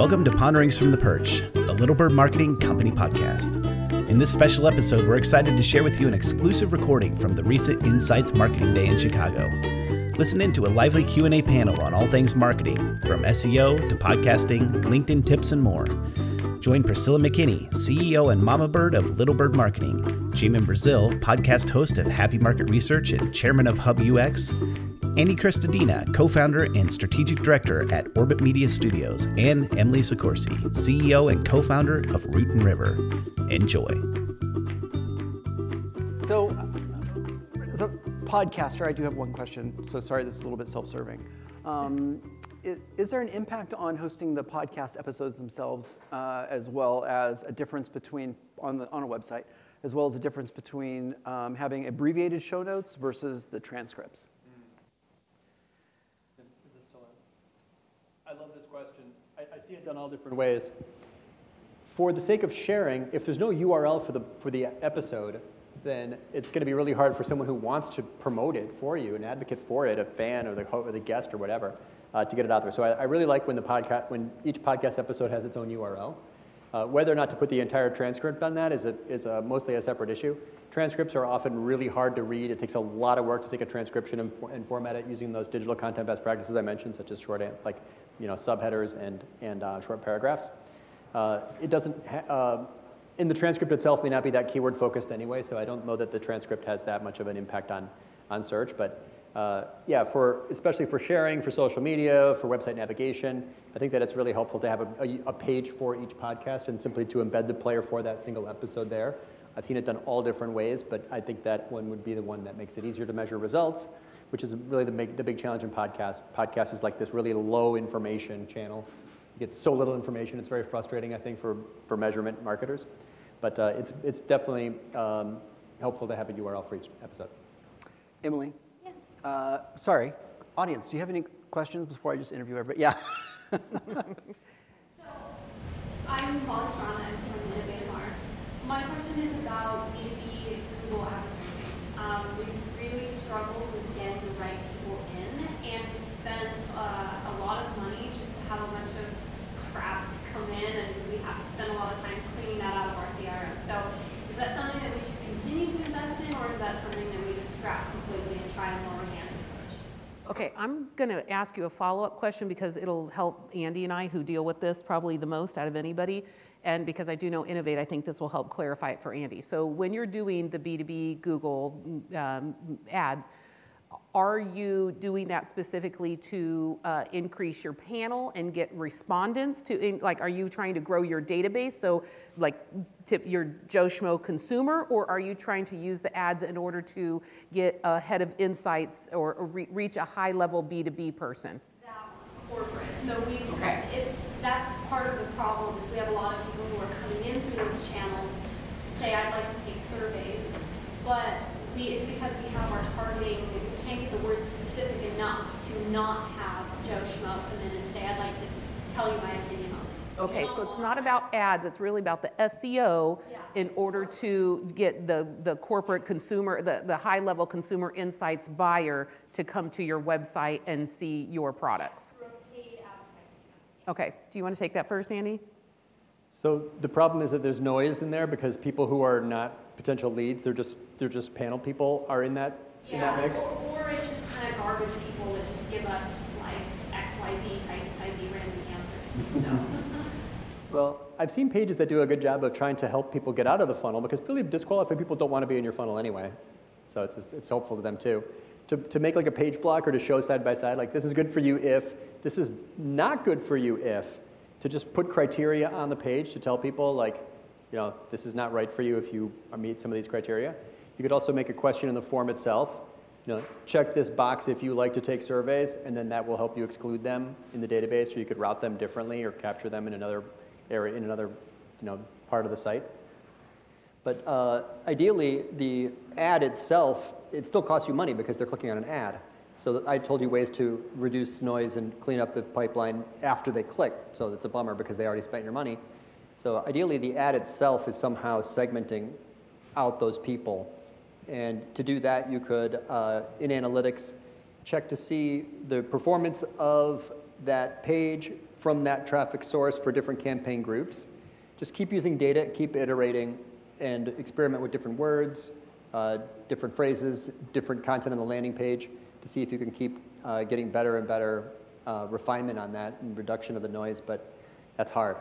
Welcome to Ponderings from the Perch, the Little Bird Marketing Company podcast. In this special episode, we're excited to share with you an exclusive recording from the recent Insights Marketing Day in Chicago. Listen in to a lively Q&A panel on all things marketing, from SEO to podcasting, LinkedIn tips, and more. Join Priscilla McKinney, CEO and mama bird of Little Bird Marketing, Jamin Brazil, podcast host of Happy Market Research and chairman of Hub UX, Andy Crestodina, co founder and strategic director at Orbit Media Studios, and Emily Soccorsy, CEO and co founder of Root and River. Enjoy. So, as a podcaster, I do have one question. So, sorry, this is a little bit self serving. Um, is, is, there an impact on hosting the podcast episodes themselves, uh, as well as a difference between on, the, on a website, as well as a difference between um, having abbreviated show notes versus the transcripts? I love this question. I, I, see it done all different ways. For the sake of sharing, if there's no URL for the, for the episode, then it's going to be really hard for someone who wants to promote it for you, an advocate for it, a fan or the, or the guest or whatever, uh, to get it out there. So I, I, really like when the podcast, when each podcast episode has its own URL. Uh, whether or not to put the entire transcript on that is, a, is a, mostly a separate issue. Transcripts are often really hard to read. It takes a lot of work to take a transcription and, and format it using those digital content best practices I mentioned, such as short, like you know, subheaders and, and uh, short paragraphs. Uh, it doesn't, uh, in the transcript itself may not be that keyword focused anyway, so I don't know that the transcript has that much of an impact on, on search, but uh, yeah, for, especially for sharing, for social media, for website navigation, I think that it's really helpful to have a, a, a page for each podcast and simply to embed the player for that single episode there. I've seen it done all different ways, but I think that one would be the one that makes it easier to measure results which is really the big, the big challenge in podcasts. Podcast is like this really low information channel. You get so little information, it's very frustrating, I think, for, for measurement marketers. But uh, it's, it's definitely um, helpful to have a URL for each episode. Emily? Yes. Uh, sorry, audience, do you have any questions before I just interview everybody? Yeah. so, I'm Molly Strana, I'm from Innovate MR. My question is about B2B Google advertising. Um, we've really struggled Okay, I'm going to ask you a follow-up question because it'll help Andy and I, who deal with this probably the most out of anybody, and because I do know Innovate, I think this will help clarify it for Andy. So when you're doing the B2B Google um, ads, are you doing that specifically to uh, increase your panel and get respondents to, in, like, are you trying to grow your database? So, like, tip your Joe Schmo consumer, or are you trying to use the ads in order to get ahead of insights or, or re- reach a high level B2B person? That corporate. So we, okay. it's, that's part of the problem is we have a lot of people who are coming in through those channels to say, I'd like to take surveys, but we, it's because we have our targeting can't get the word specific enough to not have Joe Schmo come in and say, I'd like to tell you my opinion on this. Okay, so it's not about ads, it's really about the SEO yeah. in order to get the, the corporate consumer, the, the high level consumer insights buyer to come to your website and see your products. Okay, do you want to take that first, Andy? So the problem is that there's noise in there because people who are not potential leads, they're just they're just panel people are in that yeah, in that mix? Or, or, it's just kind of garbage people that just give us like XYZ type type random answers. So. well, I've seen pages that do a good job of trying to help people get out of the funnel because really disqualified people don't want to be in your funnel anyway. So it's, just, it's helpful to them too. To, to make like a page block or to show side by side, like this is good for you if, this is not good for you if, to just put criteria on the page to tell people like, you know, this is not right for you if you meet some of these criteria. You could also make a question in the form itself. You know, check this box if you like to take surveys, and then that will help you exclude them in the database, or you could route them differently or capture them in another area, in another you know, part of the site. But uh, ideally, the ad itself, it still costs you money because they're clicking on an ad. So I told you ways to reduce noise and clean up the pipeline after they click. So it's a bummer because they already spent your money. So ideally, the ad itself is somehow segmenting out those people and to do that, you could, uh, in analytics, check to see the performance of that page from that traffic source for different campaign groups. Just keep using data, keep iterating, and experiment with different words, uh, different phrases, different content on the landing page to see if you can keep uh, getting better and better uh, refinement on that and reduction of the noise, but that's hard.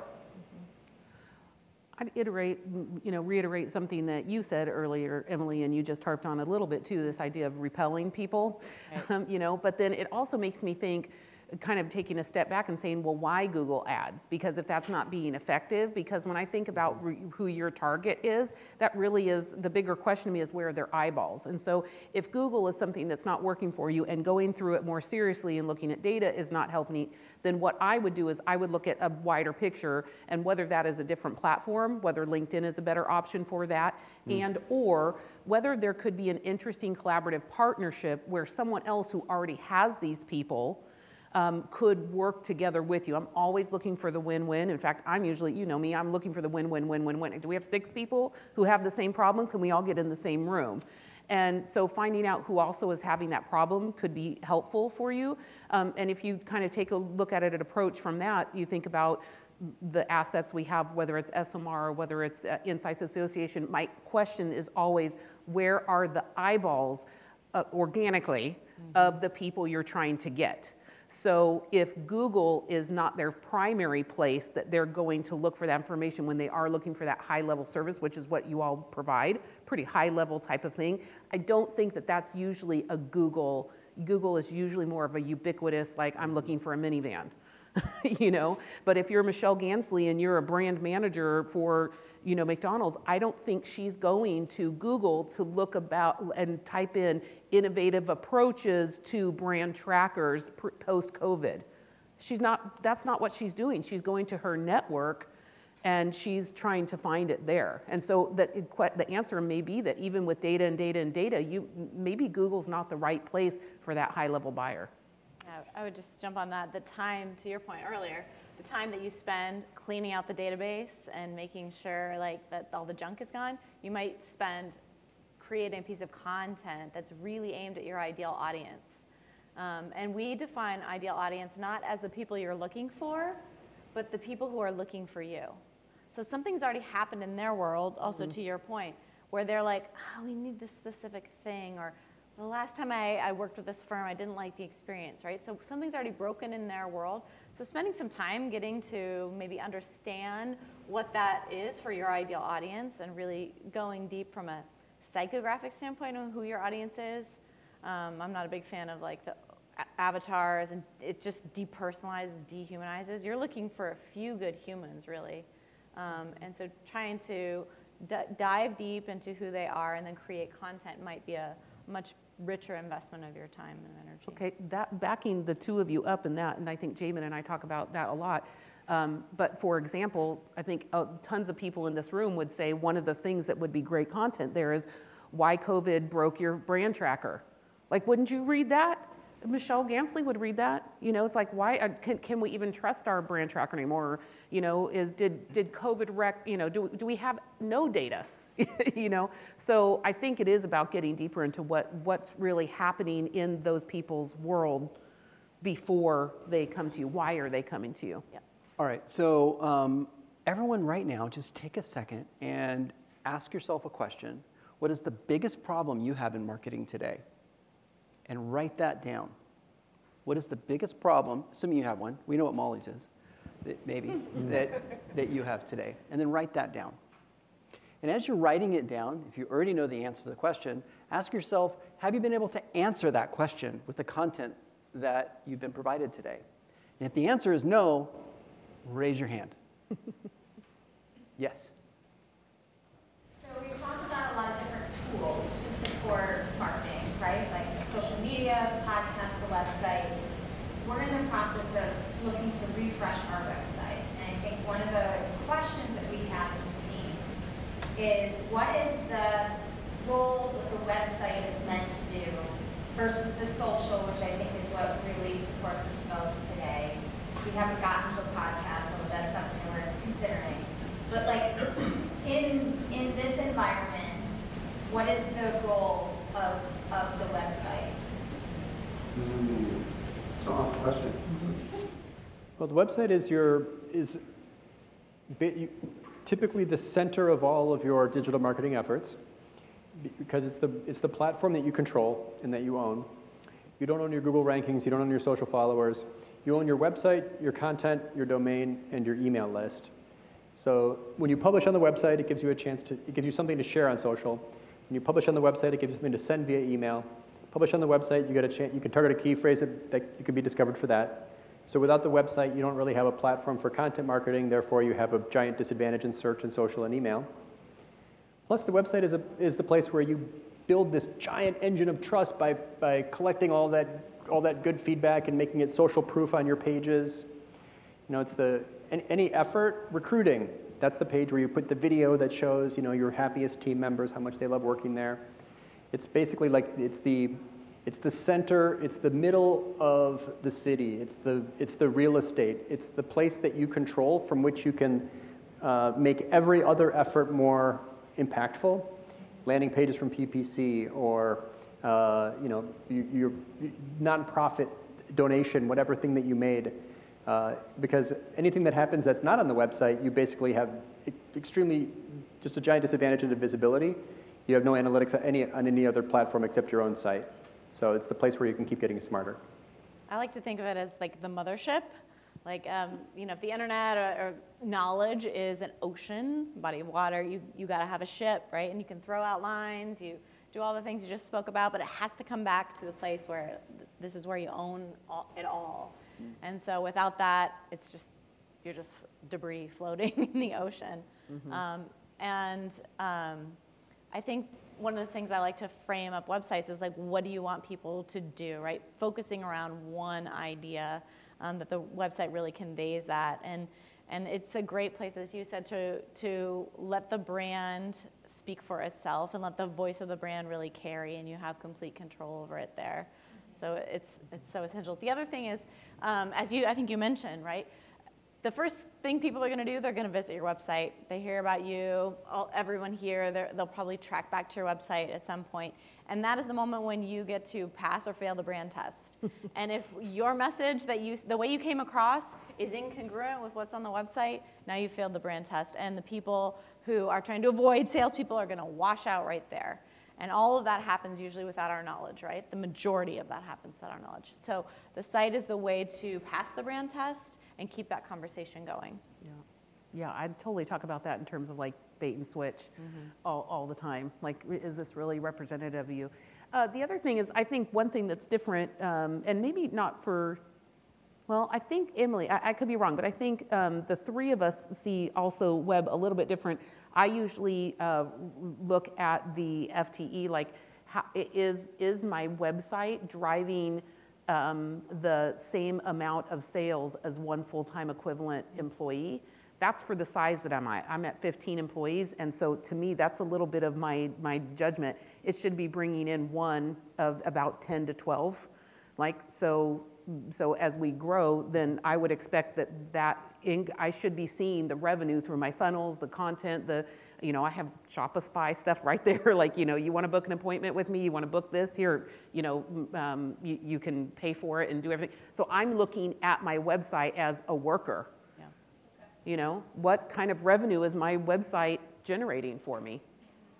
I'd iterate, you know, reiterate something that you said earlier, Emily, and you just harped on a little bit too, this idea of repelling people, right. um, you know, but then it also makes me think, kind of taking a step back and saying, well, why Google Ads? Because if that's not being effective, because when I think about re- who your target is, that really is the bigger question to me is where are their eyeballs? And so if Google is something that's not working for you and going through it more seriously and looking at data is not helping, then what I would do is I would look at a wider picture and whether that is a different platform, whether LinkedIn is a better option for that, mm. and or whether there could be an interesting collaborative partnership where someone else who already has these people um, could work together with you. I'm always looking for the win win. In fact, I'm usually, you know me, I'm looking for the win win win win win. Do we have six people who have the same problem? Can we all get in the same room? And so finding out who also is having that problem could be helpful for you. Um, and if you kind of take a look at it, an approach from that, you think about the assets we have, whether it's SMR or whether it's uh, Insights Association. My question is always where are the eyeballs uh, organically mm-hmm. of the people you're trying to get? So if Google is not their primary place that they're going to look for that information when they are looking for that high level service, which is what you all provide, pretty high level type of thing, I don't think that that's usually a Google. Google is usually more of a ubiquitous, like I'm looking for a minivan. you know? But if you're Michelle Gansle and you're a brand manager for you know mcdonald's i don't think she's going to google to look about and type in innovative approaches to brand trackers post covid she's not that's not what she's doing. She's going to her network and she's trying to find it there. And so the, the answer may be that even with data and data and data you maybe google's not the right place for that high level buyer I would just jump on that. The time, to your point earlier, the time that you spend cleaning out the database and making sure like that all the junk is gone, you might spend creating a piece of content that's really aimed at your ideal audience. Um, and we define ideal audience not as the people you're looking for, but the people who are looking for you. So something's already happened in their world, also mm-hmm. to your point, where they're like, oh, we need this specific thing, or the last time I, I, worked with this firm, I didn't like the experience, right? So something's already broken in their world. So spending some time getting to maybe understand what that is for your ideal audience and really going deep from a psychographic standpoint on who your audience is. Um, I'm not a big fan of like the avatars and it just depersonalizes, dehumanizes. You're looking for a few good humans, really. Um, and so trying to d- dive deep into who they are and then create content might be a much richer investment of your time and energy. Okay, that backing the two of you up in that, and I think Jamin and I talk about that a lot. Um, but for example, I think uh, tons of people in this room would say one of the things that would be great content there is why COVID broke your brand tracker. Like, wouldn't you read that? Michelle Gansle would read that. You know, it's like, why uh, can, can we even trust our brand tracker anymore? You know, is did did COVID wreck? You know, do do we have no data? you know? So i think it is about getting deeper into what what's really happening in those people's world before they come to you. Why are they coming to you? Yep. all right. So um, everyone right now just take a second and ask yourself a question. What is the biggest problem you have in marketing today? And write that down. What is the biggest problem? Assuming you have one. We know what molly's is. That maybe that, that you have today. And then write that down and as you're writing it down, if you already know the answer to the question, ask yourself have you been able to answer that question with the content that you've been provided today? And if the answer is no, raise your hand. yes. So we've talked about a lot of different tools to support marketing, right? Like social media, the podcast, the website. We're in the process of looking to refresh our website. And I think one of the questions that we have is is what is the role that the website is meant to do versus the social, which I think is what really supports us most today. We haven't gotten to a podcast, so that's something we're considering. But like in in this environment, what is the role of, of the website? Mm, that's an awesome question. Well, the website is your is typically the center of all of your digital marketing efforts because it's the it's the platform that you control and that you own. You don't own your Google rankings, you don't own your social followers. You own your website, your content, your domain, and your email list. So when you publish on the website, it gives you a chance to, it gives you something to share on social. When you publish on the website, it gives you something to send via email. Publish on the website, you get a chance, you can target a key phrase that, that you can be discovered for that. So without the website, you don't really have a platform for content marketing, therefore you have a giant disadvantage in search and social and email. Plus the website is, a, is the place where you build this giant engine of trust by, by collecting all that, all that good feedback and making it social proof on your pages. You know, it's the, any effort, recruiting, that's the page where you put the video that shows you know, your happiest team members, how much they love working there. It's basically like it's the, it's the center, it's the middle of the city, it's the, it's the real estate, it's the place that you control from which you can uh, make every other effort more impactful. Landing pages from PPC or uh, you know, your, your nonprofit donation, whatever thing that you made. Uh, because anything that happens that's not on the website, you basically have extremely, just a giant disadvantage in visibility. You have no analytics on any, on any other platform except your own site. So it's the place where you can keep getting smarter. I like to think of it as like the mothership. Like, um, you know, if the internet or, or, knowledge is an ocean, body of water, you, you got to have a ship, right? And you can throw out lines, you do all the things you just spoke about, but it has to come back to the place where this is where you own all, it all. And so without that, it's just, you're just debris floating in the ocean. Mm-hmm. Um, and um, I think one of the things I like to frame up websites is like, what do you want people to do, right? Focusing around one idea um, that the website really conveys that. And, and it's a great place, as you said, to, to let the brand speak for itself and let the voice of the brand really carry, and you have complete control over it there. So it's, it's so essential. The other thing is, um, as you, I think you mentioned, right? The first thing people are going to do, they're going to visit your website. They hear about you. All, everyone here, they'll probably track back to your website at some point. And that is the moment when you get to pass or fail the brand test. and if your message that you, the way you came across is incongruent with what's on the website, now you failed the brand test. And the people who are trying to avoid salespeople are going to wash out right there. And all of that happens usually without our knowledge, right? The majority of that happens without our knowledge. So the site is the way to pass the brand test and keep that conversation going. Yeah. Yeah, I totally talk about that in terms of like bait and switch mm-hmm. all, all the time. Like, is this really representative of you? Uh, the other thing is, I think one thing that's different, um, and maybe not for well, I think, Emily, I, I could be wrong, but I think um, the three of us see also web a little bit different. I usually uh, look at the FTE, like, how, is, is my website driving um, the same amount of sales as one full time equivalent employee? That's for the size that I'm at. I'm at 15 employees, and so to me, that's a little bit of my, my judgment. It should be bringing in one of about 10 to 12. Like, so so as we grow, then I would expect that that I should be seeing the revenue through my funnels, the content, the, you know, I have Shopify stuff right there. like, you know, you want to book an appointment with me, you want to book this here, you know, um, you, you, can pay for it and do everything. So I'm looking at my website as a worker. Yeah. You know, what kind of revenue is my website generating for me?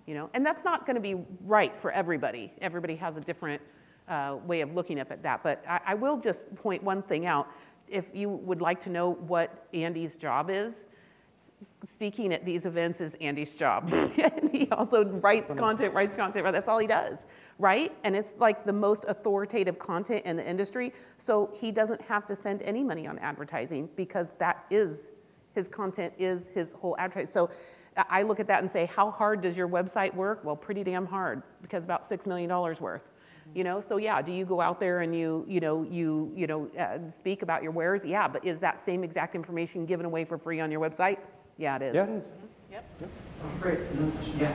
You know, and that's not going to be right for everybody. Everybody has a different uh, way of looking up at that. But I, I, will just point one thing out. If you would like to know what Andy's job is, speaking at these events is Andy's job. and he also writes content, writes content, that's all he does, right? And it's like the most authoritative content in the industry. So he doesn't have to spend any money on advertising because that is his content is his whole advertising. So I look at that and say, how hard does your website work? Well, pretty damn hard because about $6 million worth you know? So yeah do you go out there and you you know you you know uh, speak about your wares? Yeah but is that same exact information given away for free on your website? Yeah it is. Yeah. It is mm-hmm. yep, yep. great. Yeah.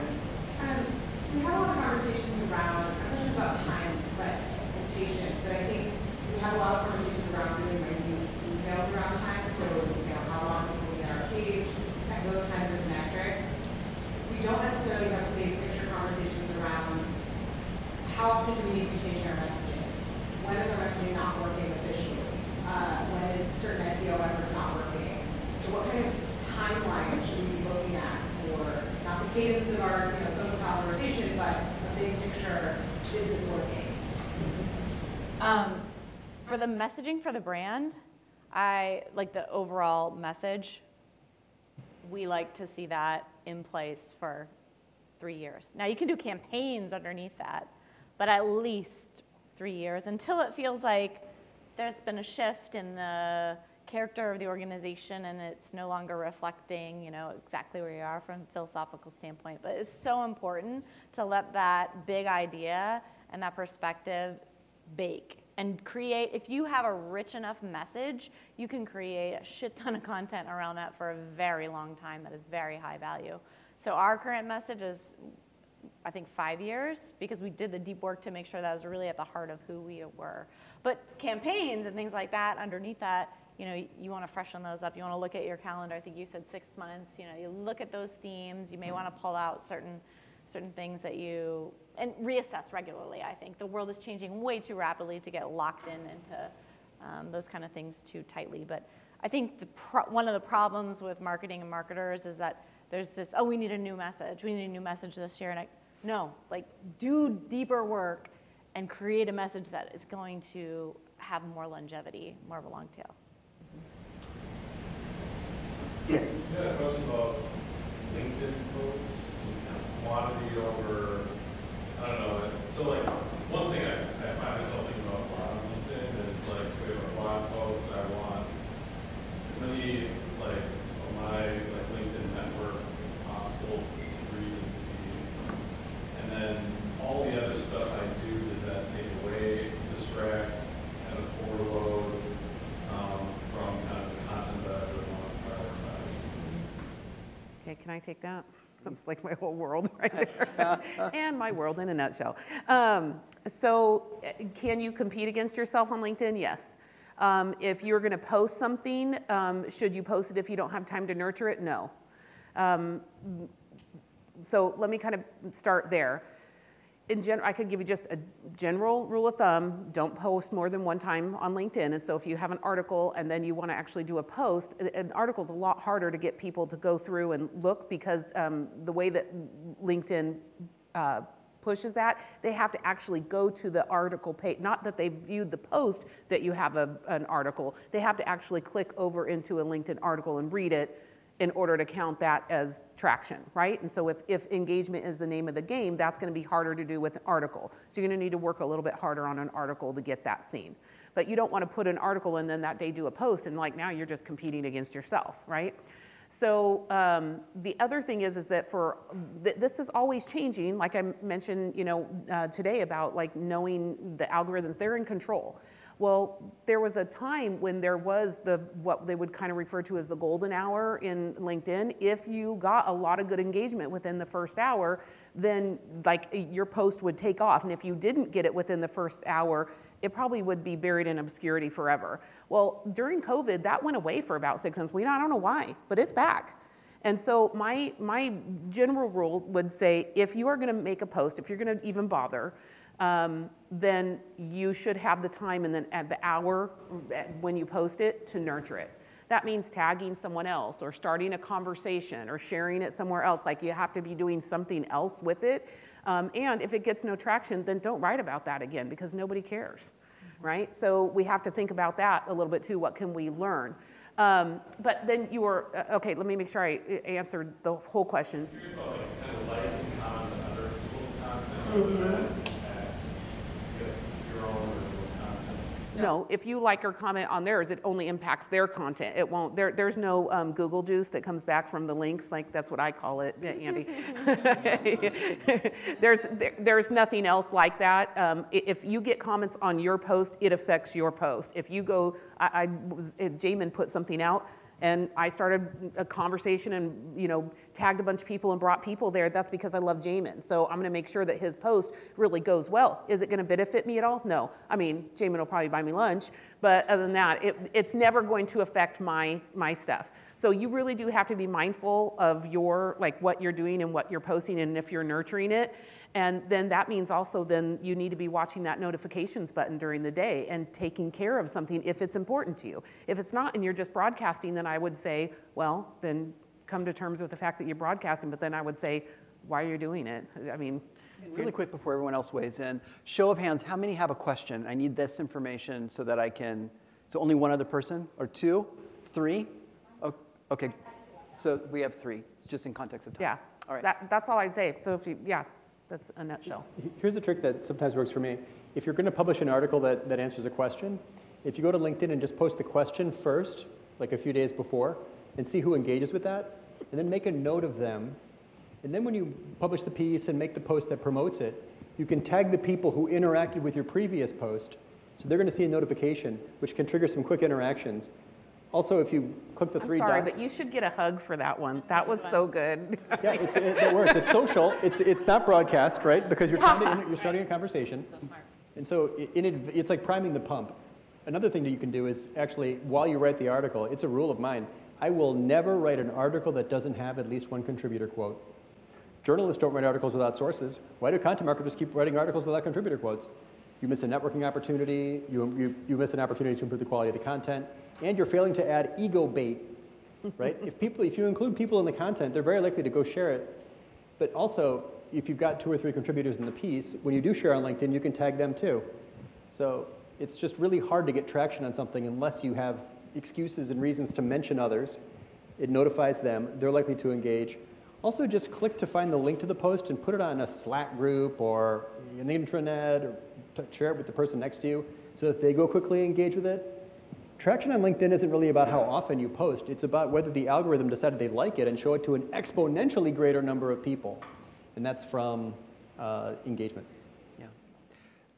Um, we have a lot of conversations around questions about time but and patience but i think we have a lot of conversations around really minute details around time. So you know how long people get our page? And those kinds of metrics. We don't necessarily have how often do we need to change our messaging? When is our messaging not working officially? Uh, when is certain SEO efforts not working? So what kind of timeline should we be looking at for not the cadence of our you know, social conversation, but a big picture, is this working? Um, for the messaging for the brand, I like the overall message. We like to see that in place for three years. Now you can do campaigns underneath that, but at least three years until it feels like there's been a shift in the character of the organization and it's no longer reflecting, you know, exactly where you are from a philosophical standpoint. But it's so important to let that big idea and that perspective bake and create if you have a rich enough message you can create a shit ton of content around that for a very long time that is very high value so our current message is i think five years because we did the deep work to make sure that was really at the heart of who we were. But campaigns and things like that underneath that you know you want to freshen those up. You want to look at your calendar. I think you said six months. You know you look at those themes. You may want to pull out certain certain things that you and reassess regularly. I think. The world is changing way too rapidly to get locked in into um, those kind of things too tightly. But I think the pro- one of the problems with marketing and marketers is that there's this oh we need a new message we need a new message this year and I no like do deeper work and create a message that is going to have more longevity more of a long tail. Yes. Yeah, a question about LinkedIn posts quantity over, I don't know, so like, one thing I, I find myself thinking about a lot on LinkedIn is like, so we have a blog post that I want as many, like, of my, like, LinkedIn network possible to read and see. And then all the other stuff I do, does that take away, distract, kind of overload, um, from kind of the content that I really want to prioritize? Okay, can I take that? That's like my whole world right there. and my world in a nutshell. Um, so, uh, can you compete against yourself on LinkedIn? Yes. Um, if you're going to post something, um, should you post it if you don't have time to nurture it? No. Um, so, let me kind of start there in general, I could give you just a general rule of thumb don't post more than one time on LinkedIn. And so, if you have an article and then you want to actually do a post, an article is a lot harder to get people to go through and look because um, the way that LinkedIn uh, pushes that, they have to actually go to the article page. Not that they viewed the post that you have a, an article, they have to actually click over into a LinkedIn article and read it in order to count that as traction, right? And so if, if engagement is the name of the game, that's gonna be harder to do with an article. So you're gonna need to work a little bit harder on an article to get that seen. But you don't wanna put an article and then that day do a post and like now you're just competing against yourself, right? So um, the other thing is, is that for th- this is always changing. Like I mentioned, you know, uh, today about like knowing the algorithms, they're in control. Well, there was a time when there was the what they would kind of refer to as the golden hour in LinkedIn. If you got a lot of good engagement within the first hour, then like your post would take off. And if you didn't get it within the first hour, it probably would be buried in obscurity forever. Well, during COVID, that went away for about six months. We I don't know why, but it's back. And so my my general rule would say if you are going to make a post, if you're going to even bother, um, then you should have the time and then at the hour when you post it to nurture it. That means tagging someone else or starting a conversation or sharing it somewhere else. Like you have to be doing something else with it. Um, and if it gets no traction, then don't write about that again because nobody cares, mm-hmm. right? So we have to think about that a little bit too. What can we learn? Um, but then you were, uh, okay, let me make sure I uh, answered the whole question. About, like, kind of likes and comments on other people's content. Mm-hmm. No, if you like or comment on theirs, it only impacts their content. It won't, there, there's no um, Google juice that comes back from the links, like that's what I call it, Andy. there's, there, there's nothing else like that. Um, if you get comments on your post, it affects your post. If you go, I, I was, Jamin put something out, and I started a conversation and you know tagged a bunch of people and brought people there. That's because I love Jamin. So I'm going to make sure that his post really goes well. Is it going to benefit me at all? No. I mean, Jamin will probably buy me lunch, but other than that, it, it's never going to affect my my stuff. So you really do have to be mindful of your like what you're doing and what you're posting and if you're nurturing it. And then that means also then you need to be watching that notifications button during the day and taking care of something if it's important to you. If it's not and you're just broadcasting, then I would say, well, then come to terms with the fact that you're broadcasting, but then I would say, why are you doing it? I mean, Really quick before everyone else weighs in, show of hands, how many have a question? I need this information so that I can, so only one other person, or two, three? Okay, so we have three, it's just in context of time. Yeah. All right. That, that's all I'd say. So if you, yeah, that's a nutshell. Here's a trick that sometimes works for me. If you're going to publish an article that, that answers a question, if you go to LinkedIn and just post the question first, like a few days before, and see who engages with that, and then make a note of them, and then when you publish the piece and make the post that promotes it, you can tag the people who interacted with your previous post, so they're going to see a notification, which can trigger some quick interactions. Also, if you click the I'm three sorry, dots, but you should get a hug for that one. That was so good. yeah, it's, it, it works. It's social. It's, it's not broadcast, right? Because you're, trying to, you're starting a conversation. And so i- in, adv- it's like priming the pump. Another thing that you can do is actually, while you write the article, it's a rule of mine. I will never write an article that doesn't have at least one contributor quote. Journalists don't write articles without sources. Why do content marketers keep writing articles without contributor quotes? You miss a networking opportunity, you, you, you miss an opportunity to improve the quality of the content, and you're failing to add ego bait, right? if, people, if you include people in the content, they're very likely to go share it. But also, if you've got two or three contributors in the piece, when you do share on LinkedIn, you can tag them too. So it's just really hard to get traction on something unless you have excuses and reasons to mention others. It notifies them, they're likely to engage. Also, just click to find the link to the post and put it on a Slack group or an intranet or share it with the person next to you so that they go quickly engage with it. Traction on LinkedIn isn't really about how often you post, it's about whether the algorithm decided they like it and show it to an exponentially greater number of people. And that's from uh, engagement. Yeah.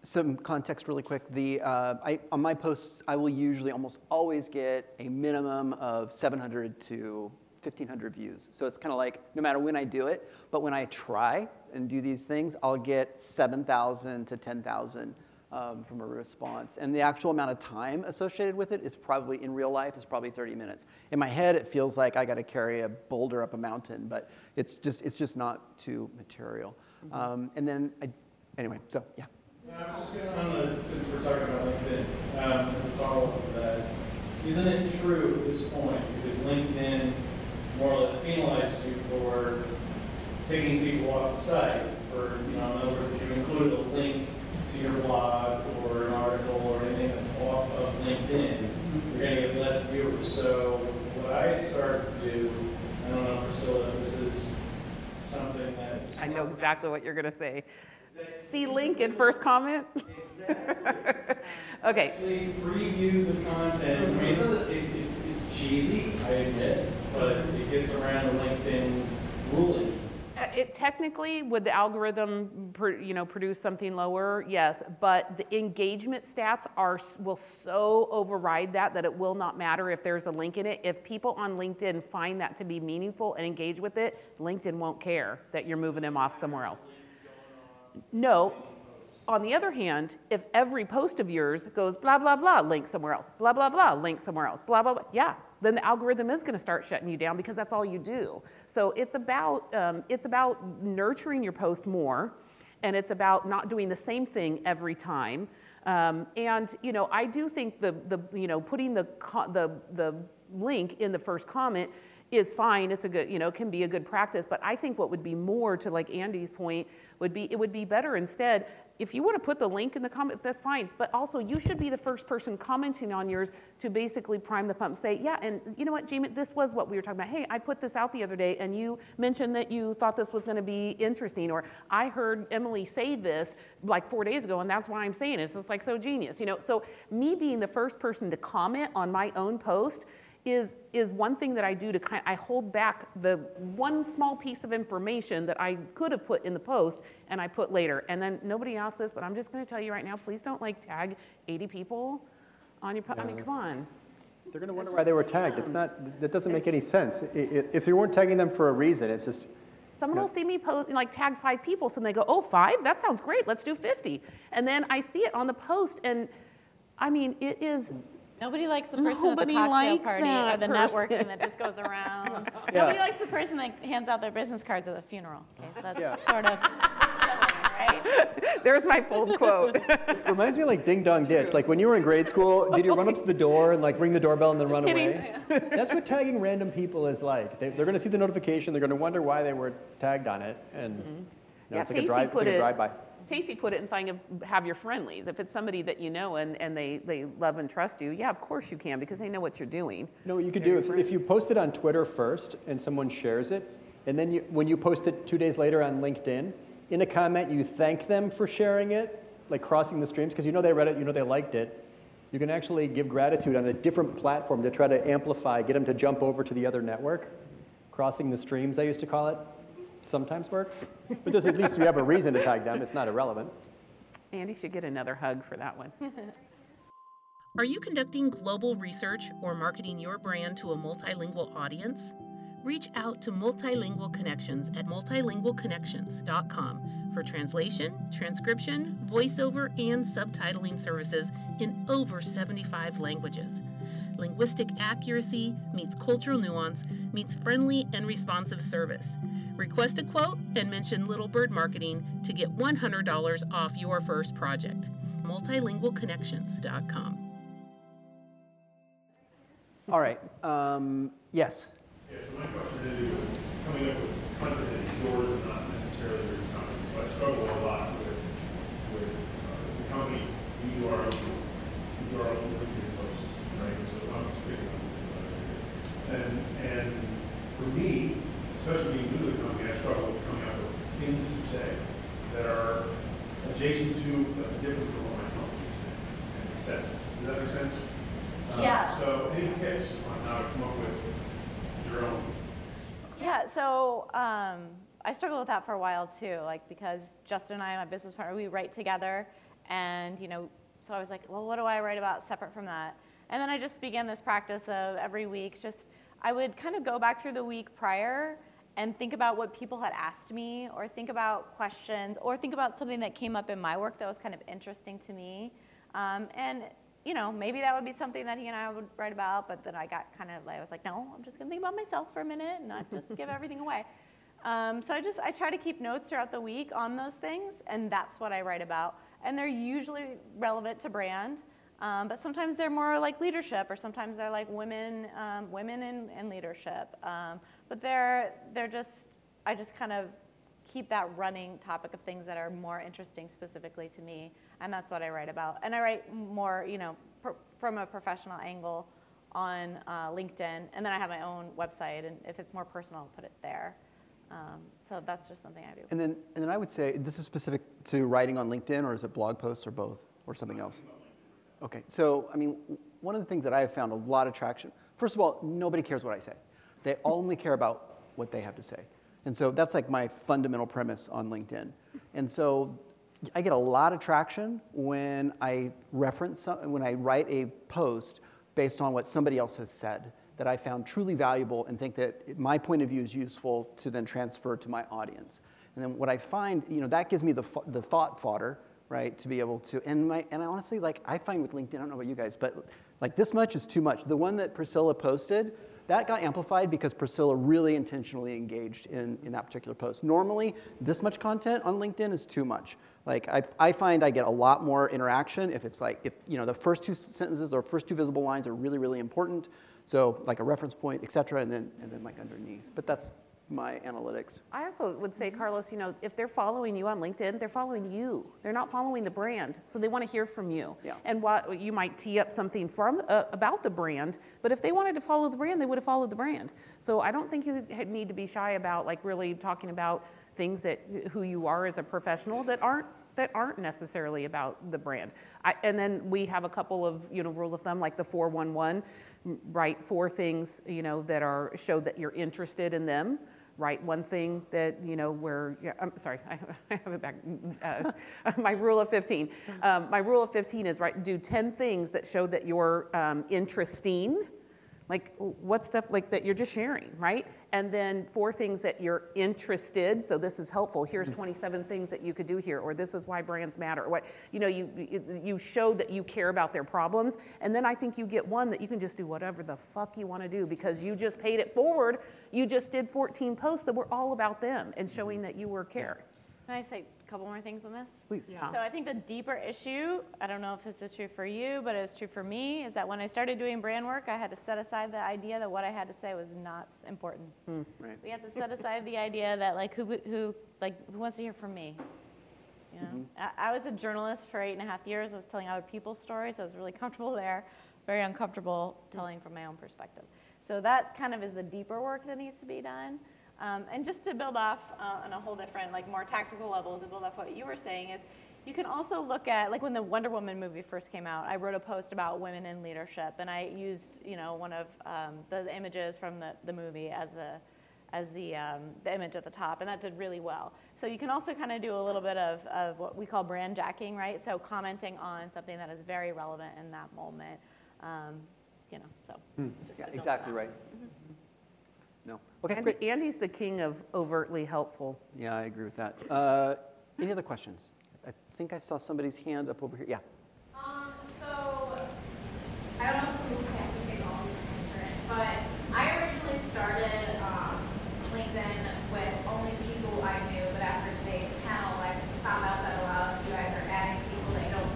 Some context really quick. The, uh, I, on my posts, I will usually almost always get a minimum of 700 to 1,500 views. So it's kind of like no matter when I do it, but when I try and do these things, I'll get 7,000 to 10,000 um, from a response. And the actual amount of time associated with it is probably, in real life, is probably 30 minutes. In my head, it feels like I got to carry a boulder up a mountain, but it's just, it's just not too material. Um, and then, I, anyway, so yeah. No, I was just going on the, since we're talking about LinkedIn, um, as a follow-up to that, isn't it true at this point, because LinkedIn more or less penalizes you for taking people off the site, for, you know, in other words, if you included a link to your blog or an article or anything that's off of LinkedIn, you're gonna get less viewers. So what I started to do, I don't know, Priscilla, if this is something that. I know exactly what you're going to say. See link in first comment? Okay, actually preview the content. I mean, it, it, it's cheesy, I admit, but around the LinkedIn ruling. Uh, It technically, would the algorithm, you know, produce something lower? Yes, but the engagement stats are, will so override that that it will not matter if there's a link in it. If people on LinkedIn find that to be meaningful and engage with it, LinkedIn won't care that you're moving them off somewhere else. No. On the other hand, if every post of yours goes blah, blah, blah, link somewhere else, blah, blah, blah, link somewhere else, blah, blah, blah, yeah, then the algorithm is going to start shutting you down because that's all you do. So it's about, um, it's about nurturing your post more, and it's about not doing the same thing every time. Um, and you know, I do think the, the you know, putting the, the, the link in the first comment is fine. It's a good, you know, can be a good practice. But I think what would be more to like Andy's point would be it would be better instead if you want to put the link in the comment, that's fine. But also, you should be the first person commenting on yours to basically prime the pump. Say, yeah, and you know what, Jamie, this was what we were talking about. Hey, I put this out the other day, and you mentioned that you thought this was going to be interesting, or I heard Emily say this like four days ago, and that's why I'm saying it. It's just like so genius, you know. So me being the first person to comment on my own post is, is one thing that I do to kind I hold back the one small piece of information that I could have put in the post and I put later. And then nobody asked this, but I'm just going to tell you right now, please don't like tag 80 people on your, po- I mean, come on. They're going to wonder why they were tagged. It's not, that doesn't make any sense. I- i- If you weren't tagging them for a reason, it's just, Someone will see me post, and like tag five people, so they go, oh, five? That sounds great. Let's do 50. And then I see it on the post, and I mean, it is Nobody likes the person at the cocktail likes party or the person. networking that just goes around. Yeah. Nobody likes the person that hands out their business cards at the funeral. Okay, so that's Yeah. sort of similar, right? there's my bold quote. it reminds me of like Ding Dong Ditch. Like when you were in grade school, did you run up to the door and like ring the doorbell and then run kidding. away? That's what tagging random people is like. They, they're going to see the notification. They're going to wonder why they were tagged on it. And you know, Yeah, it's like a Tasty drive, it's like a it- drive-by. Tasty put it in thing of have your friendlies. If it's somebody that you know and, and they, they love and trust you, yeah, of course you can because they know what you're doing. No, what you could They're do, if, if you post it on Twitter first and someone shares it, and then you, when you post it two days later on LinkedIn, in a comment you thank them for sharing it, like crossing the streams, because you know they read it, you know they liked it. You can actually give gratitude on a different platform to try to amplify, get them to jump over to the other network. Crossing the streams, I used to call it, sometimes works. But just at least you have a reason to tag them, it's not irrelevant. Andy should get another hug for that one. Are you conducting global research or marketing your brand to a multilingual audience? Reach out to Multilingual Connections at multilingualconnections.com for translation, transcription, voiceover, and subtitling services in over 75 languages. Linguistic accuracy meets cultural nuance, meets friendly and responsive service. Request a quote and mention Little Bird Marketing to get $100 off your first project. Multilingualconnections.com. All right. Um, yes. Yeah, so my question is, coming up with content that is yours and not necessarily your company. So I struggle a lot with, with uh, the company, we do our own, we do our own LinkedIn posts, right? So I'm sticking with it. And, and for me, especially being new to the company, I struggle with coming up with things to say that are adjacent to, but different from what my company says. Does that make sense? Uh, Yeah. So any tips on how to come up with your own Yeah, so um, I struggled with that for a while too, like because Justin and I, my business partner, we write together, and you know, so I was like, well, what do I write about separate from that? And then I just began this practice of every week, just I would kind of go back through the week prior and think about what people had asked me, or think about questions, or think about something that came up in my work that was kind of interesting to me, um, and you know, maybe that would be something that he and I would write about, but then I got kind of like, I was like, no, I'm just gonna think about myself for a minute and not just give everything away. Um, so I just, I try to keep notes throughout the week on those things, and that's what I write about. And they're usually relevant to brand, um, but sometimes they're more like leadership, or sometimes they're like women, um, women in, in leadership. Um, but they're, they're just, I just kind of keep that running topic of things that are more interesting specifically to me, and that's what I write about. And I write more, you know, from a professional angle on uh, LinkedIn, and then I have my own website, and if it's more personal, I'll put it there. Um, so that's just something I do. And then, and then I would say this is specific to writing on LinkedIn, or is it blog posts, or both, or something else? Okay. So, I mean, one of the things that I have found a lot of traction. First of all, nobody cares what I say. They only care about what they have to say. And so that's like my fundamental premise on LinkedIn. And so I get a lot of traction when I reference some, when I write a post based on what somebody else has said that I found truly valuable and think that my point of view is useful to then transfer to my audience. And then what I find, you know, that gives me the, the thought fodder, right, to be able to, and my, and I honestly, like, I find with LinkedIn, I don't know about you guys, but like this much is too much. The one that Priscilla posted, that got amplified because Priscilla really intentionally engaged in, in that particular post. Normally, this much content on LinkedIn is too much. Like, I, I find I get a lot more interaction if it's like, if, you know, the first two sentences or first two visible lines are really, really important. So, like a reference point, et cetera, and then, and then like underneath. But that's my analytics. I also would say, Carlos, you know, if they're following you on LinkedIn, they're following you. They're not following the brand, so they want to hear from you. Yeah. And what you might tee up something from uh, about the brand, but if they wanted to follow the brand, they would have followed the brand. So I don't think you need to be shy about like really talking about things that who you are as a professional that aren't that aren't necessarily about the brand. I, and then we have a couple of you know rules of thumb like the 411, write four things you know that are show that you're interested in them. Write one thing that you know where yeah, I'm sorry I, I have it back. Uh, my rule of 15. Um, my rule of 15 is right. Do 10 things that show that you're um, interesting like what stuff like that you're just sharing right? And then four things that you're interested so this is helpful here's mm-hmm. 27 things that you could do here or this is why brands matter or what you know you you- show that you care about their problems and then i think you get one that you can just do whatever the fuck you want to do because you just paid it forward you just did 14 posts that were all about them and showing mm-hmm. that you were care. Can I say couple more things on this? Please. Yeah. So I think the deeper issue, I don't know if this is true for you, but it was true for me, is that when I started doing brand work, I had to set aside the idea that what I had to say was not s- important. Hmm. Right. We have to set aside the idea that like who, who, like who wants to hear from me? You know, mm-hmm. I, I was a journalist for eight and a half years. I was telling other people's stories. I was really comfortable there, very uncomfortable telling from my own perspective. So that kind of is the deeper work that needs to be done. Um, and just to build off uh, on a whole different, like more tactical level, to build off what you were saying is, you can also look at like when the Wonder Woman movie first came out. I wrote a post about women in leadership, and I used you know one of um, the images from the, the movie as the as the, um, the image at the top, and that did really well. So you can also kind of do a little bit of, of what we call brand jacking, right? So commenting on something that is very relevant in that moment, um, you know. So just Yeah, exactly on that. Right. No. Okay, Andy, great. Andy's the king of overtly helpful. Yeah, I agree with that. Uh, any other questions? I think I saw somebody's hand up over here. Yeah. Um, so, I don't know who can actually take all of these answer it, but I originally started, um, LinkedIn with only people I knew, but after today's panel, I found out that a lot of you guys are adding people that you don't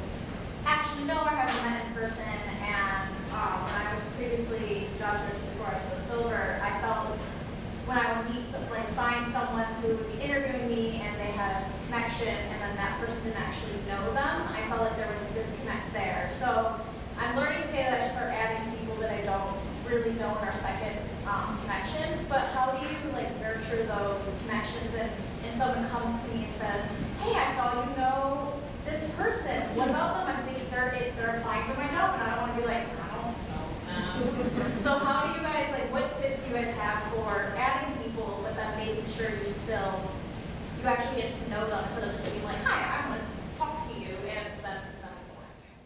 actually know or haven't met in person, and, um, when I was previously job searching before I chose Silver, I felt when I would meet, some, like, find someone who would be interviewing me and they had a connection and then that person didn't actually know them, I felt like there was a disconnect there. So I'm learning today that I should start adding people that I don't really know in our second um, connections, but how do you like nurture those connections and, and someone comes to me and says, hey, I saw you know this person, what about them? I think they're, they're applying for my job and I don't want to be like, I don't know them. So how do you guys, like, what tips do you guys have for adding people, but then making sure you still, you actually get to know them instead of just being like, hi, I'm gonna talk to you, and then, then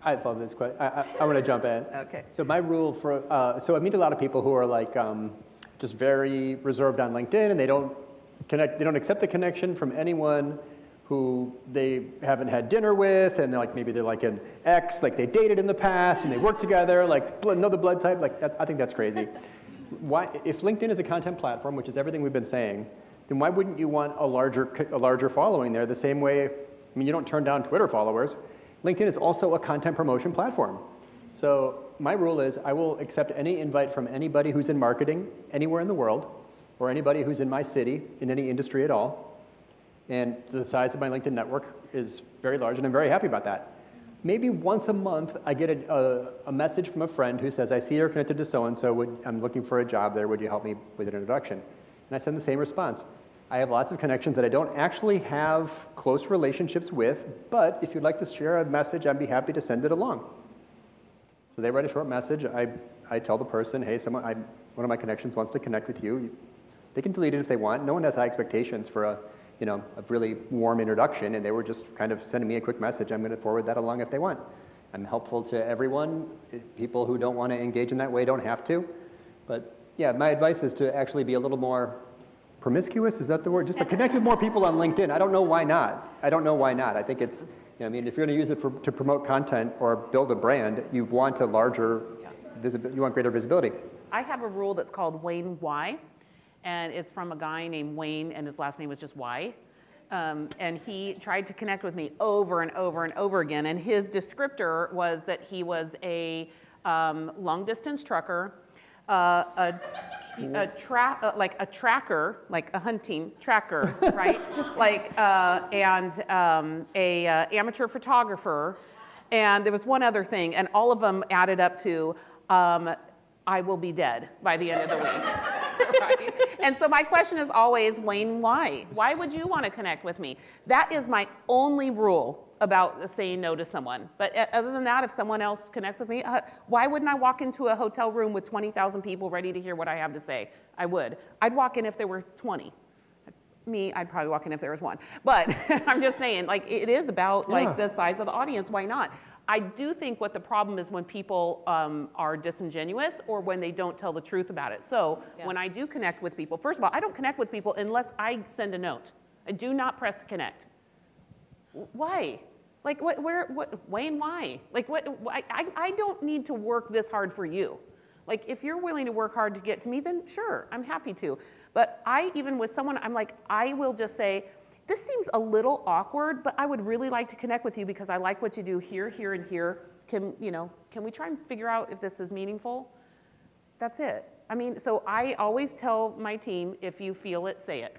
I love this question. I, I, I want to jump in. Okay. So my rule for, uh, so I meet a lot of people who are like um, just very reserved on LinkedIn and they don't connect, they don't accept the connection from anyone who they haven't had dinner with and they're like maybe they're like an ex, like they dated in the past and they work together, like know the blood type, like that, I think that's crazy. Why, if LinkedIn is a content platform, which is everything we've been saying, then why wouldn't you want a larger, a larger following there the same way, I mean, you don't turn down Twitter followers. LinkedIn is also a content promotion platform. So my rule is I will accept any invite from anybody who's in marketing anywhere in the world, or anybody who's in my city, in any industry at all. And the size of my LinkedIn network is very large, and I'm very happy about that. Maybe once a month, I get a, a, a message from a friend who says, I see you're connected to so-and-so, I'm looking for a job there, would you help me with an introduction? And I send the same response. I have lots of connections that I don't actually have close relationships with, but if you'd like to share a message, I'd be happy to send it along. So they write a short message. I, I tell the person, hey, someone, I, one of my connections wants to connect with you. They can delete it if they want. No one has high expectations for a, you know, a really warm introduction, and they were just kind of sending me a quick message. I'm going to forward that along if they want. I'm helpful to everyone. Eh, people who don't want to engage in that way don't have to. But yeah, my advice is to actually be a little more promiscuous. Is that the word? Just to connect with more people on LinkedIn. I don't know why not. I don't know why not. I think it's, you know, I mean, if you're going to use it for, to promote content or build a brand, you want a larger visibility. You want greater visibility. I have a rule that's called Wayne Y, and it's from a guy named Wayne, and his last name was just Y. Um, and he tried to connect with me over and over and over again. And his descriptor was that he was a um, long distance trucker, uh, a, a tra- uh, like a tracker, like a hunting tracker, right? like, uh, and um, a uh, amateur photographer. And there was one other thing, and all of them added up to um, I will be dead by the end of the week. right? And so my question is always, Wayne, why? Why would you want to connect with me? That is my only rule about saying no to someone. But uh, other than that, if someone else connects with me, uh, why wouldn't I walk into a hotel room with 20,000 people ready to hear what I have to say? I would. I'd walk in if there were 20. Me, I'd probably walk in if there was one. But I'm just saying, like, it is about Yeah. like the size of the audience. Why not? I do think what the problem is when people um, are disingenuous or when they don't tell the truth about it. So Yeah. when I do connect with people, first of all, I don't connect with people unless I send a note. I do not press connect. Why? Like, what, where, what, Wayne, why? Like, what, I, I don't need to work this hard for you. Like, if you're willing to work hard to get to me, then sure, I'm happy to. But I, even with someone, I'm like, I will just say, this seems a little awkward, but I would really like to connect with you because I like what you do here, here, and here. Can, you know, can we try and figure out if this is meaningful? That's it. I mean, so I always tell my team, if you feel it, say it.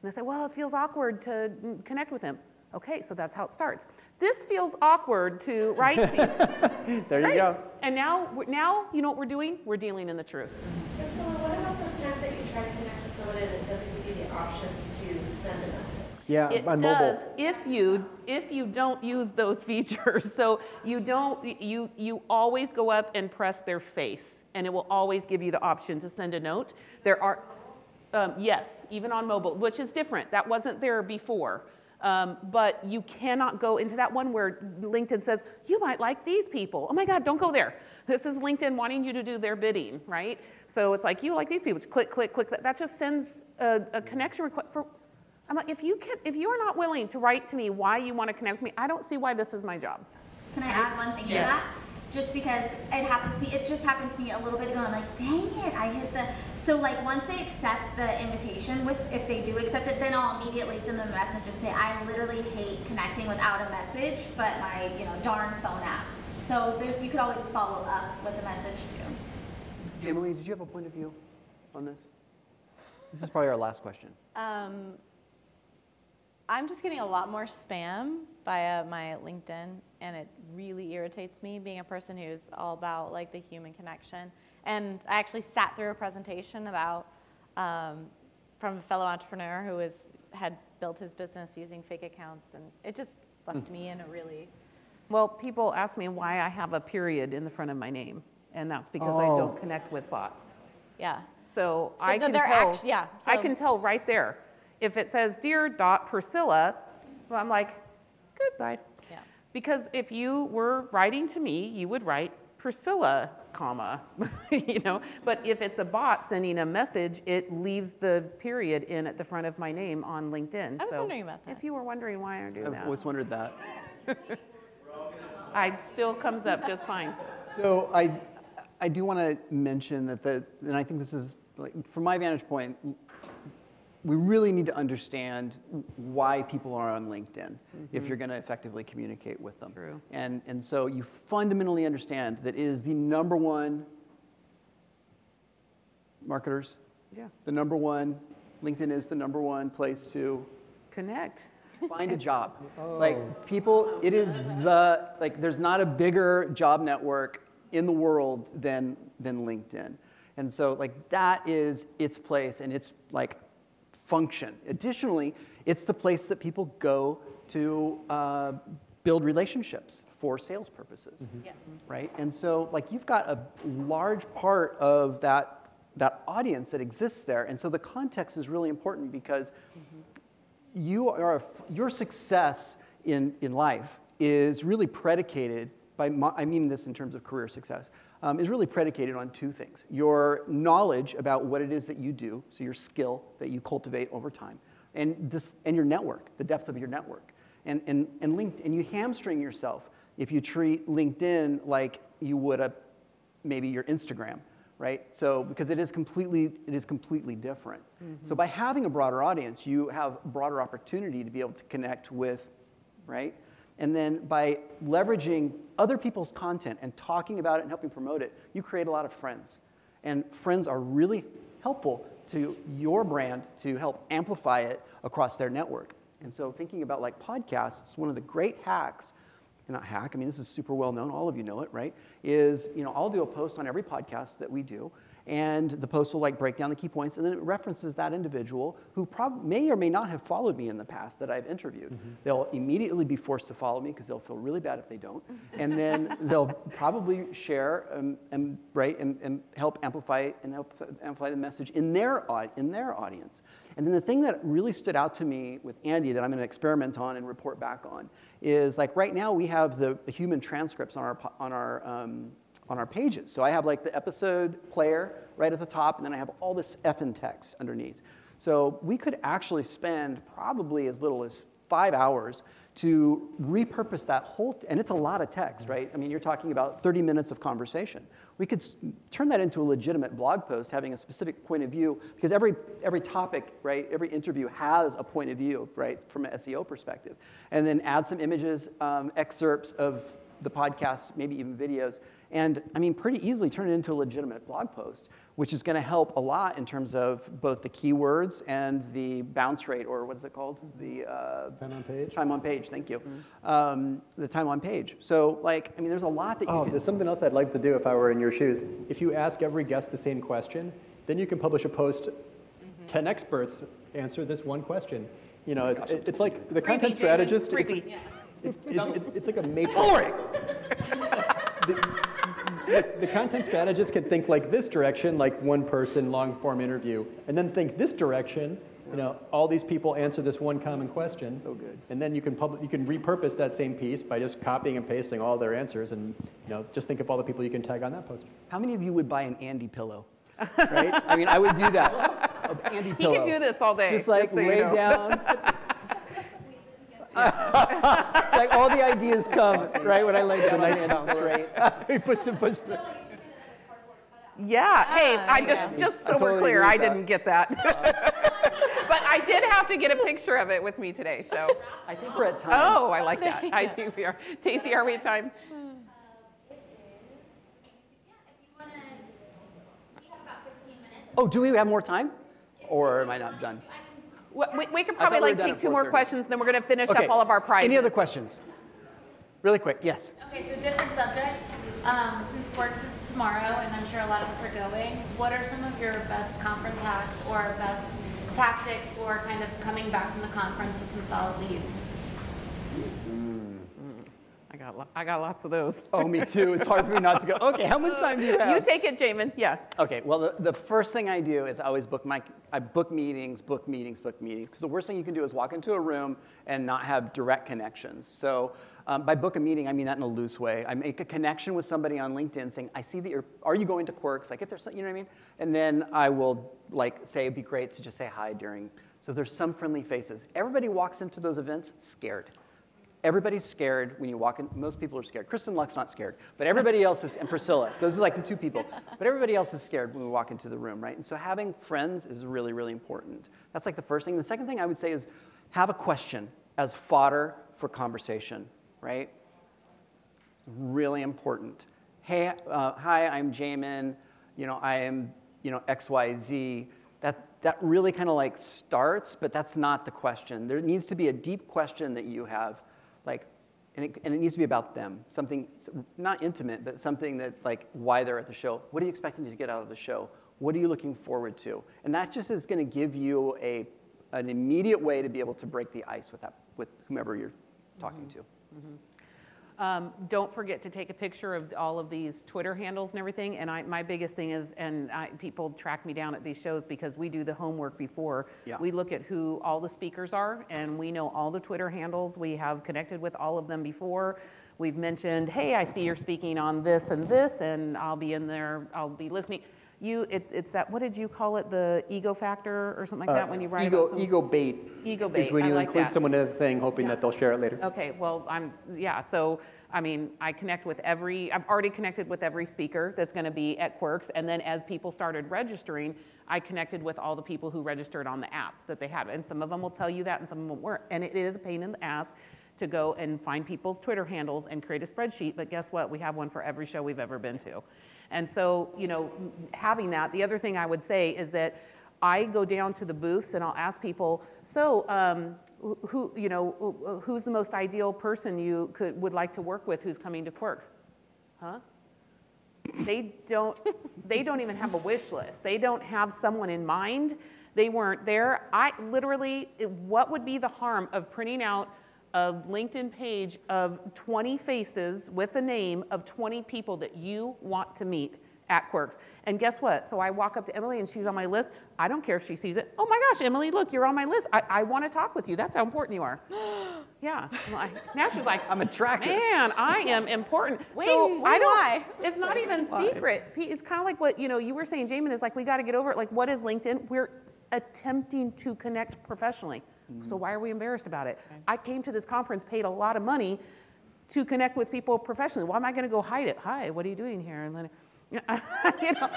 And they say, well, it feels awkward to connect with him. Okay, so that's how it starts. This feels awkward to write to you. There you go. And now, now, you know what we're doing? We're dealing in the truth. Priscilla, what about those times that you try to connect with someone and it doesn't give you the option to send a message? Yeah, It on does mobile. if you if you don't use those features. So you don't you you always go up and press their face, and it will always give you the option to send a note. There are um, yes, even on mobile, which is different. That wasn't there before. Um, but you cannot go into that one where LinkedIn says, you might like these people. Oh my God, don't go there. This is LinkedIn wanting you to do their bidding, right? So it's like, you like these people. Just click, click, click. That, that just sends a, a connection request for. I'm like, if you can, if you are not willing to write to me why you want to connect with me, I don't see why this is my job. Can I add one thing Yes. to that? Just because it happens to me, it just happened to me a little bit ago. I'm like, dang it, I hit the. So like once they accept the invitation, with if they do accept it, then I'll immediately send them a message and say, I literally hate connecting without a message, but my you know darn phone app. So there's you could always follow up with a message too. Emily, did you have a point of view on this? This is probably our last question. Um, I'm just getting a lot more spam via my LinkedIn, and it really irritates me being a person who's all about like the human connection. And I actually sat through a presentation about um, from a fellow entrepreneur who was had built his business using fake accounts, and it just left me in a really Well, people ask me why I have a period in the front of my name, and that's because I Oh. don't connect with bots. yeah. So I no, can tell. act- yeah, I can tell right there. If it says dear dot Priscilla, well, I'm like, goodbye. Yeah. Because if you were writing to me, you would write Priscilla, comma, you know. But if it's a bot sending a message, it leaves the period in at the front of my name on LinkedIn. I was So wondering about that. If you were wondering why I do that, I've that, always wondered that. I still comes up just fine. So I, I do want to mention that the, and I think this is, like, from my vantage point, we really need to understand why people are on LinkedIn if mm-hmm. you're going to effectively communicate with them. True. And, and so you fundamentally understand that it is the number one, marketers, Yeah. the number one, LinkedIn is the number one place to Connect. find a job. Oh. Like people, it is the like. There's not a bigger job network in the world than than LinkedIn, and so like that is its place and its like function. Additionally, it's the place that people go to uh, build relationships for sales purposes Yes. right? And so like you've got a large part of that that audience that exists there, and so the context is really important because you are your success in in life is really predicated by I mean this in terms of career success um, is really predicated on two things: your knowledge about what it is that you do, so your skill that you cultivate over time, and this and your network, the depth of your network, and and and linked and you hamstring yourself if you treat LinkedIn like you would a maybe your Instagram, right? So because it is completely it is completely different. So by having a broader audience, you have broader opportunity to be able to connect with, right? And then by leveraging other people's content and talking about it and helping promote it, you create a lot of friends. And friends are really helpful to your brand to help amplify it across their network. And so thinking about like podcasts, one of the great hacks not hack, I mean, this is super well known, all of you know it, right? Is, you know, I'll do a post on every podcast that we do, and the post will like break down the key points, and then it references that individual who prob- may or may not have followed me in the past that I've interviewed. They'll immediately be forced to follow me because they'll feel really bad if they don't, and then they'll probably share um, and, right, and, and help amplify and help amplify the message in their, in their audience. And then the thing that really stood out to me with Andy that I'm going to experiment on and report back on is like right now we have the, the human transcripts on our on our um, on our pages. So I have like the episode player right at the top, and then I have all this effing text underneath. So we could actually spend probably as little as five hours to repurpose that whole, and it's a lot of text, right? I mean, you're talking about 30 minutes of conversation. We could s- turn that into a legitimate blog post, having a specific point of view, because every, every topic, right, every interview has a point of view, right, from an SEO perspective. And then add some images, um, excerpts of the podcast, maybe even videos, and I mean, pretty easily turn it into a legitimate blog post, which is going to help a lot in terms of both the keywords and the bounce rate, or what is it called? The uh, Time on page? Time on page. Thank you. Um, the time on page. So, like, I mean, there's a lot that you Oh, can. there's something else I'd like to do if I were in your shoes. If you ask every guest the same question, then you can publish a post. Ten experts answer this one question. You know, it, it- it's like the content strategist. Jason, It's, freebie. It- it- it- it's like a matrix. The, the content strategist can think like this direction, like one person long form interview, and then think this direction. You know, all these people answer this one common question. So good. And then you can public, you can repurpose that same piece by just copying and pasting all their answers, and you know, just think of all the people you can tag on that post. How many of you would buy an Andy pillow? right? I mean, I would do that. An Andy He pillow. can do this all day. Just like so you lay know. down. like all the ideas come right when I lay down. nice on bounce Andy rate. we push and push. The, Yeah. Hey, I yeah. just just so I we're totally clear, I didn't get that. but I did have to get a picture of it with me today. So. I think we're at time. Oh, I like that. I think we are. Tacy, are we at time? It is. Yeah, if you wanna, you have about fifteen minutes. Oh, do we have more time? Or am I not done? We, we, we could probably thought we like take two more 4:30. questions, then we're going to finish Okay. up all of our prizes. Any other questions? Really quick, yes. Okay, so different subject. Um, since Quirks is tomorrow, and I'm sure a lot of us are going, what are some of your best conference hacks or best tactics for kind of coming back from the conference with some solid leads? I got lo- I got lots of those. Oh, me too. It's hard for me not to go. Okay, how much time do you have? You take it, Jamin. Yeah. Okay, well, the, the first thing I do is I always book my, I book meetings, book meetings, book meetings. Because the worst thing you can do is walk into a room and not have direct connections. So um, by book a meeting, I mean that in a loose way. I make a connection with somebody on LinkedIn saying, I see that you're, are you going to Quirks? Like if there's, you know what I mean? And then I will like say it'd be great to just say hi during, so there's some friendly faces. Everybody walks into those events scared. Everybody's scared when you walk in. Most people are scared. Kristin Luck's not scared, but everybody else is, and Priscilla. Those are like the two people. But everybody else is scared when we walk into the room, right? And so having friends is really, really important. That's like the first thing. The second thing I would say is have a question as fodder for conversation, right? Really important. Hey, uh, hi, I'm Jamin. You know, I am, you know, X, Y, Z. That that really kind of like starts, but that's not the question. There needs to be a deep question that you have, like, and it, and it needs to be about them. Something not intimate, but something that like why they're at the show. What are you expecting to get out of the show? What are you looking forward to? And that just is going to give you a an immediate way to be able to break the ice with that with whomever you're talking mm-hmm. to. Mm-hmm. Um, don't forget to take a picture of all of these Twitter handles and everything. And I, my biggest thing is, and I, people track me down at these shows because we do the homework before. Yeah. We look at who all the speakers are, and we know all the Twitter handles. We have connected with all of them before. We've mentioned, hey, I see you're speaking on this and this, and I'll be in there. I'll be listening. You, it, it's that. What did you call it? The ego factor or something like that when you write Uh, ego, about ego bait Ego is when you like include that. someone in a thing hoping that they'll share it later. Okay, well, I'm, yeah, so, I mean, I connect with every, I've already connected with every speaker that's gonna be at Quirks, and then as people started registering, I connected with all the people who registered on the app that they had, and some of them will tell you that, and some of them weren't, and it is a pain in the ass to go and find people's Twitter handles and create a spreadsheet, but guess what? We have one for every show we've ever been to. And so, you know, having that, the other thing I would say is that I go down to the booths and I'll ask people, so, um, who, you know, who's the most ideal person you could, would like to work with who's coming to Quirks? Huh? They don't, they don't even have a wish list. They don't have someone in mind. They weren't there. I literally, what would be the harm of printing out a LinkedIn page of 20 faces with the name of 20 people that you want to meet at Quirks? And guess what? So I walk up to Emily and she's on my list. I don't care if she sees it. Oh my gosh, Emily, look, you're on my list. I, I want to talk with you. That's how important you are. Yeah. I- Now she's like, I'm attracted. Man, I am important. Wait, so wait, I don't. why? It's not even secret. It's kind of like what you know. You were saying, Jamin, is like we got to get over it. Like, what is LinkedIn? We're attempting to connect professionally. So why are we embarrassed about it? I came to this conference, paid a lot of money to connect with people professionally. Why am I going to go hide it? Hi, what are you doing here? And then, you know,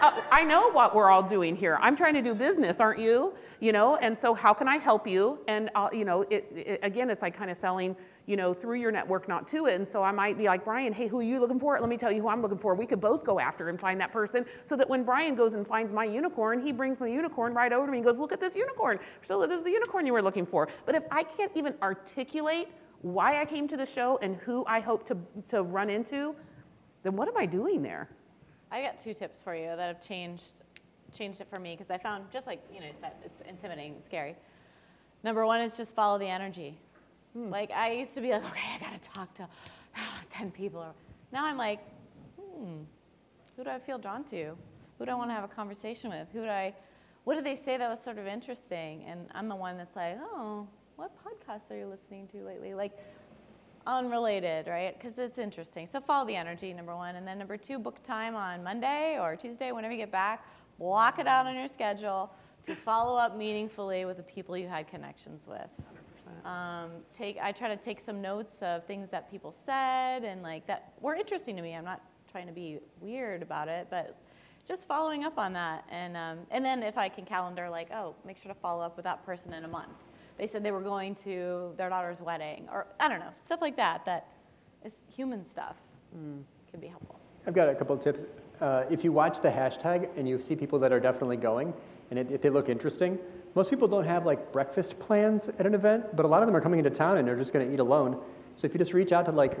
uh, I know what we're all doing here. I'm trying to do business, aren't you? You know, and so how can I help you? And I'll, you know, it, it, again, it's like kind of selling, you know, through your network, not to it. And so I might be like, Brian, hey, who are you looking for? Let me tell you who I'm looking for. We could both go after and find that person, so that when Brian goes and finds my unicorn, he brings my unicorn right over to me and goes, look at this unicorn. So this is the unicorn you were looking for. But if I can't even articulate why I came to the show and who I hope to to run into, then what am I doing there? I got two tips for you that have changed changed it for me because I found just like you know said it's intimidating, scary. Number one is just follow the energy. Like I used to be like, okay, I gotta talk to ten people. Now I'm like, hmm, who do I feel drawn to? Who do I want to have a conversation with? Who do I? What did they say that was sort of interesting? And I'm the one that's like, oh, what podcasts are you listening to lately? Like, unrelated, right? Because it's interesting. So follow the energy, number one. And then number two, book time on Monday or Tuesday, whenever you get back. Block it out on your schedule to follow up meaningfully with the people you had connections with. Um, take, I try to take some notes of things that people said and like that were interesting to me. I'm not trying to be weird about it, but just following up on that. And, um, and then if I can calendar, like, oh, make sure to follow up with that person in a month. They said they were going to their daughter's wedding, or I don't know, stuff like that, that is human stuff can be helpful. I've got a couple of tips. Uh, if you watch the hashtag and you see people that are definitely going, and it, if they look interesting, most people don't have like breakfast plans at an event, but a lot of them are coming into town and they're just going to eat alone. So if you just reach out to like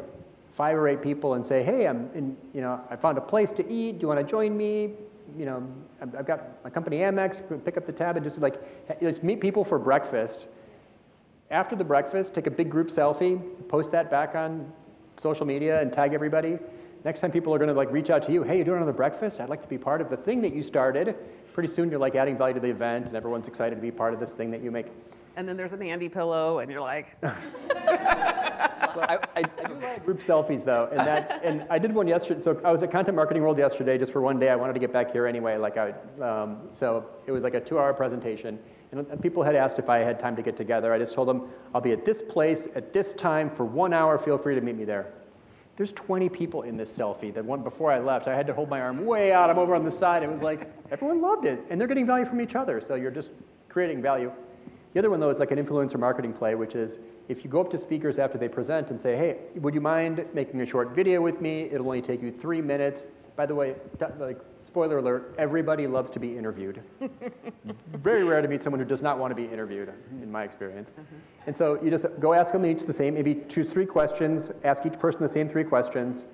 five or eight people and say, "Hey, I'm in, you know, I found a place to eat. Do you want to join me? You know, I've, got my company Amex. Pick up the tab and just like just meet people for breakfast." After the breakfast, take a big group selfie, post that back on social media and tag everybody. Next time people are going to like reach out to you, hey, you doing another breakfast? I'd like to be part of the thing that you started. Pretty soon you're like adding value to the event and everyone's excited to be part of this thing that you make. And then there's an Andy pillow, and you're like, Well, I, I, I do of group selfies though, and that and I did one yesterday. So I was at Content Marketing World yesterday just for one day. I wanted to get back here anyway. Like I, um, so it was like a two-hour presentation, and people had asked if I had time to get together. I just told them I'll be at this place at this time for one hour. Feel free to meet me there. There's 20 people in this selfie. That one before I left, I had to hold my arm way out. I'm over on the side. It was like everyone loved it, and they're getting value from each other. So you're just creating value. The other one, though, is like an influencer marketing play, which is if you go up to speakers after they present and say, hey, would you mind making a short video with me? It'll only take you three minutes. By the way, like, spoiler alert, everybody loves to be interviewed. Very rare to meet someone who does not want to be interviewed, in my experience. Mm-hmm. And so you just go ask them each the same, maybe choose three questions, ask each person the same three questions,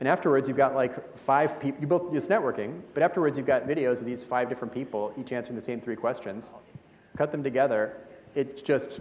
and afterwards you've got like five people, you both, it's networking, but afterwards you've got videos of these five different people, each answering the same three questions. Cut them together, it just,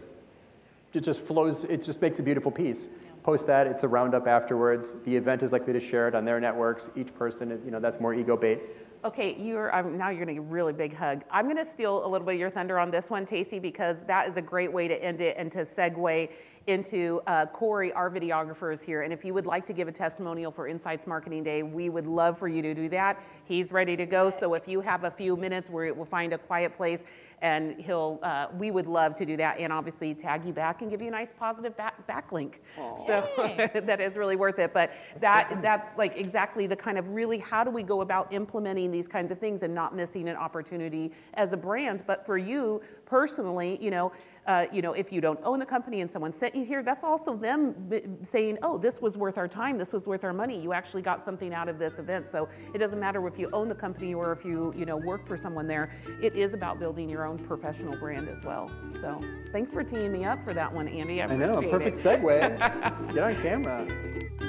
it just flows, it just makes a beautiful piece. Post that, it's a roundup afterwards. The event is likely to share it on their networks. Each person, you know, that's more ego bait. Okay, you're um, now you're gonna get a really big hug. I'm gonna steal a little bit of your thunder on this one, Tacey, because that is a great way to end it and to segue into uh, Corey, our videographer, is here. And if you would like to give a testimonial for Insights Marketing Day, we would love for you to do that. He's ready to go. So if you have a few minutes, where we'll find a quiet place, and he'll, uh, we would love to do that, and obviously tag you back and give you a nice positive back, backlink. So that is really worth it. But that that's like exactly the kind of really how do we go about implementing these kinds of things and not missing an opportunity as a brand. But for you personally, you know, uh, you know, if you don't own the company and someone sent you here, that's also them b- saying, oh, this was worth our time, this was worth our money. You actually got something out of this event. So it doesn't matter if you own the company or if you, you know, work for someone there. It is about building your own professional brand as well. So thanks for teeing me up for that one, Andy. I, I know, perfect it. segue. Get on camera.